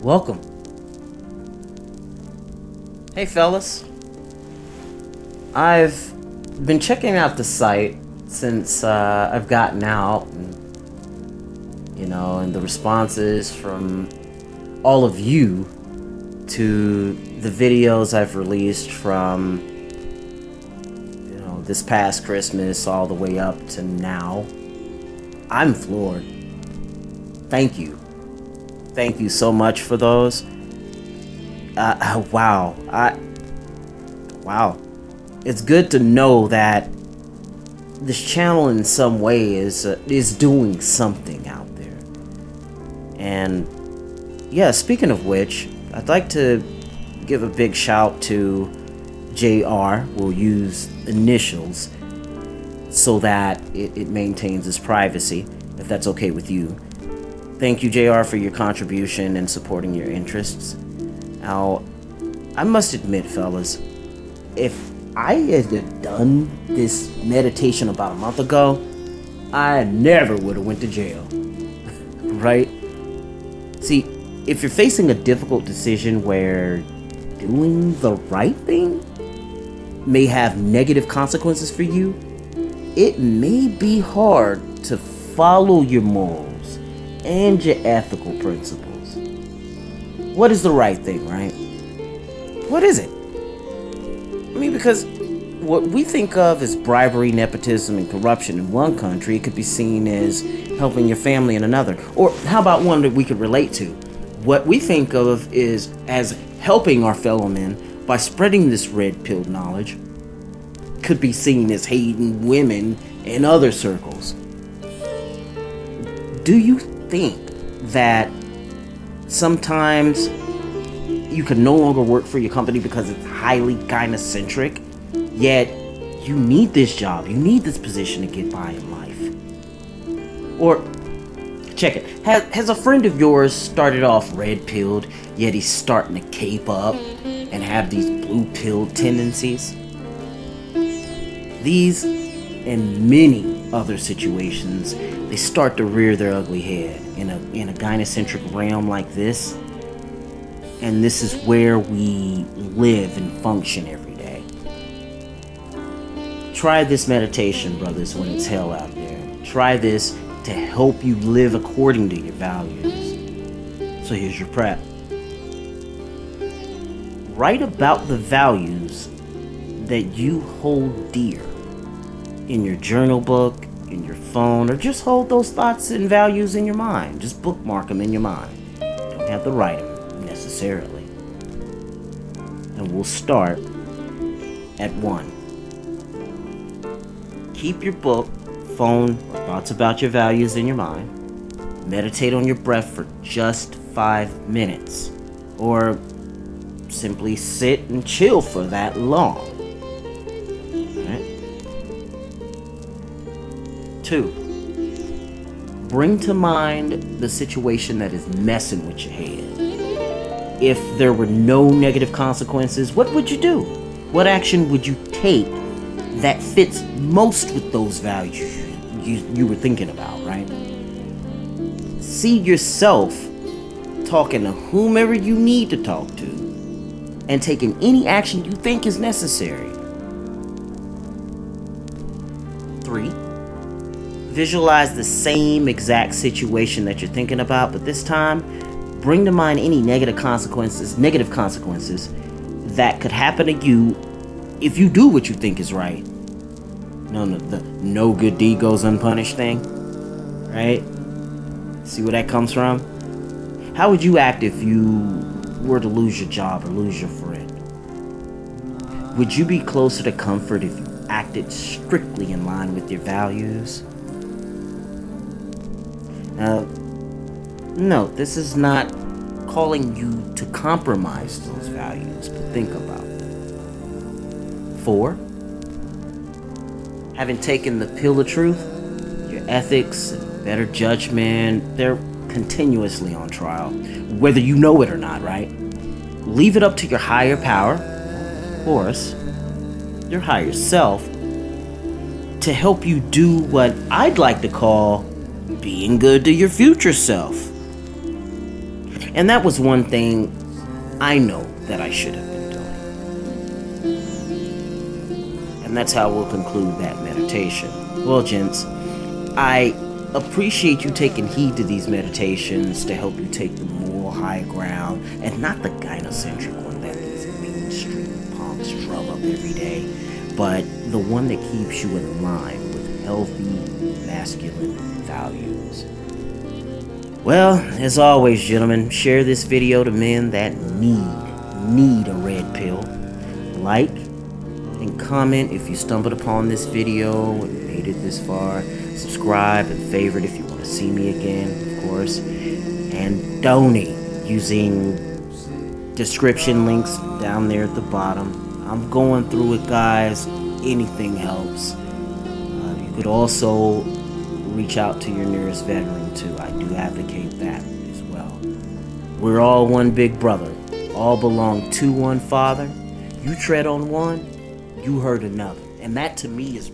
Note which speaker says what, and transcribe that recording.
Speaker 1: welcome. Hey, fellas. I've been checking out the site since uh, I've gotten out, and, you know, and the responses from all of you to the videos I've released from, you know, this past Christmas all the way up to now. I'm floored. Thank you. Thank you so much for those. Uh, uh, wow. I wow. It's good to know that this channel in some way is uh, is doing something out there. And yeah, speaking of which, I'd like to give a big shout to JR. We'll use initials so that it, it maintains its privacy, if that's okay with you. Thank you, JR, for your contribution and supporting your interests. Now, I must admit, fellas, if I had done this meditation about a month ago, I never would have went to jail. right? See, if you're facing a difficult decision where doing the right thing may have negative consequences for you, it may be hard to follow your morals and your ethical principles. What is the right thing, right? What is it? I mean, because what we think of as bribery, nepotism, and corruption in one country, could be seen as helping your family in another. Or how about one that we could relate to? What we think of is as helping our fellow men by spreading this red pill knowledge could be seen as hating women in other circles. Do you think that sometimes you can no longer work for your company because it's highly gynocentric, yet you need this job, you need this position to get by in life. Or, check it, has, has a friend of yours started off red pilled, yet he's starting to cape up and have these blue pill tendencies? These and many other situations they start to rear their ugly head in a in a gynocentric realm like this. And this is where we live and function every day. Try this meditation, brothers, when it's hell out there. Try this to help you live according to your values. So here's your prep. Write about the values that you hold dear in your journal book, in your phone, or just hold those thoughts and values in your mind. Just bookmark them in your mind. Don't have to write them necessarily. And we'll start at one. Keep your book, phone, or thoughts about your values in your mind. Meditate on your breath for just five minutes. Or simply sit and chill for that long. Two, bring to mind the situation that is messing with your head. If there were no negative consequences, what would you do? What action would you take that fits most with those values you, you were thinking about, right? See yourself talking to whomever you need to talk to and taking any action you think is necessary. Visualize the same exact situation that you're thinking about, but this time bring to mind any negative consequences, negative consequences that could happen to you if you do what you think is right. No, no, the no good deed goes unpunished thing, right? See where that comes from? How would you act if you were to lose your job or lose your friend? Would you be closer to comfort if you acted strictly in line with your values? Uh, no, this is not calling you to compromise those values, but think about it. Four, having taken the pill of truth, your ethics better judgment, they're continuously on trial, whether you know it or not, right? Leave it up to your higher power, of course, your higher self, to help you do what I'd like to call being good to your future self. And that was one thing I know that I should have been doing. And that's how we'll conclude that meditation. Well, gents, I appreciate you taking heed to these meditations to help you take the moral high ground and not the gynocentric one that these mainstream punks drum up every day, but the one that keeps you in line healthy masculine values. Well, as always, gentlemen, share this video to men that need, need a red pill. Like and comment if you stumbled upon this video and made it this far. Subscribe and favorite if you want to see me again, of course. And donate using description links down there at the bottom. I'm going through it, guys. Anything helps. Could also reach out to your nearest veteran, too. I do advocate that as well. We're all one big brother, all belong to one father. You tread on one, you hurt another. And that to me is.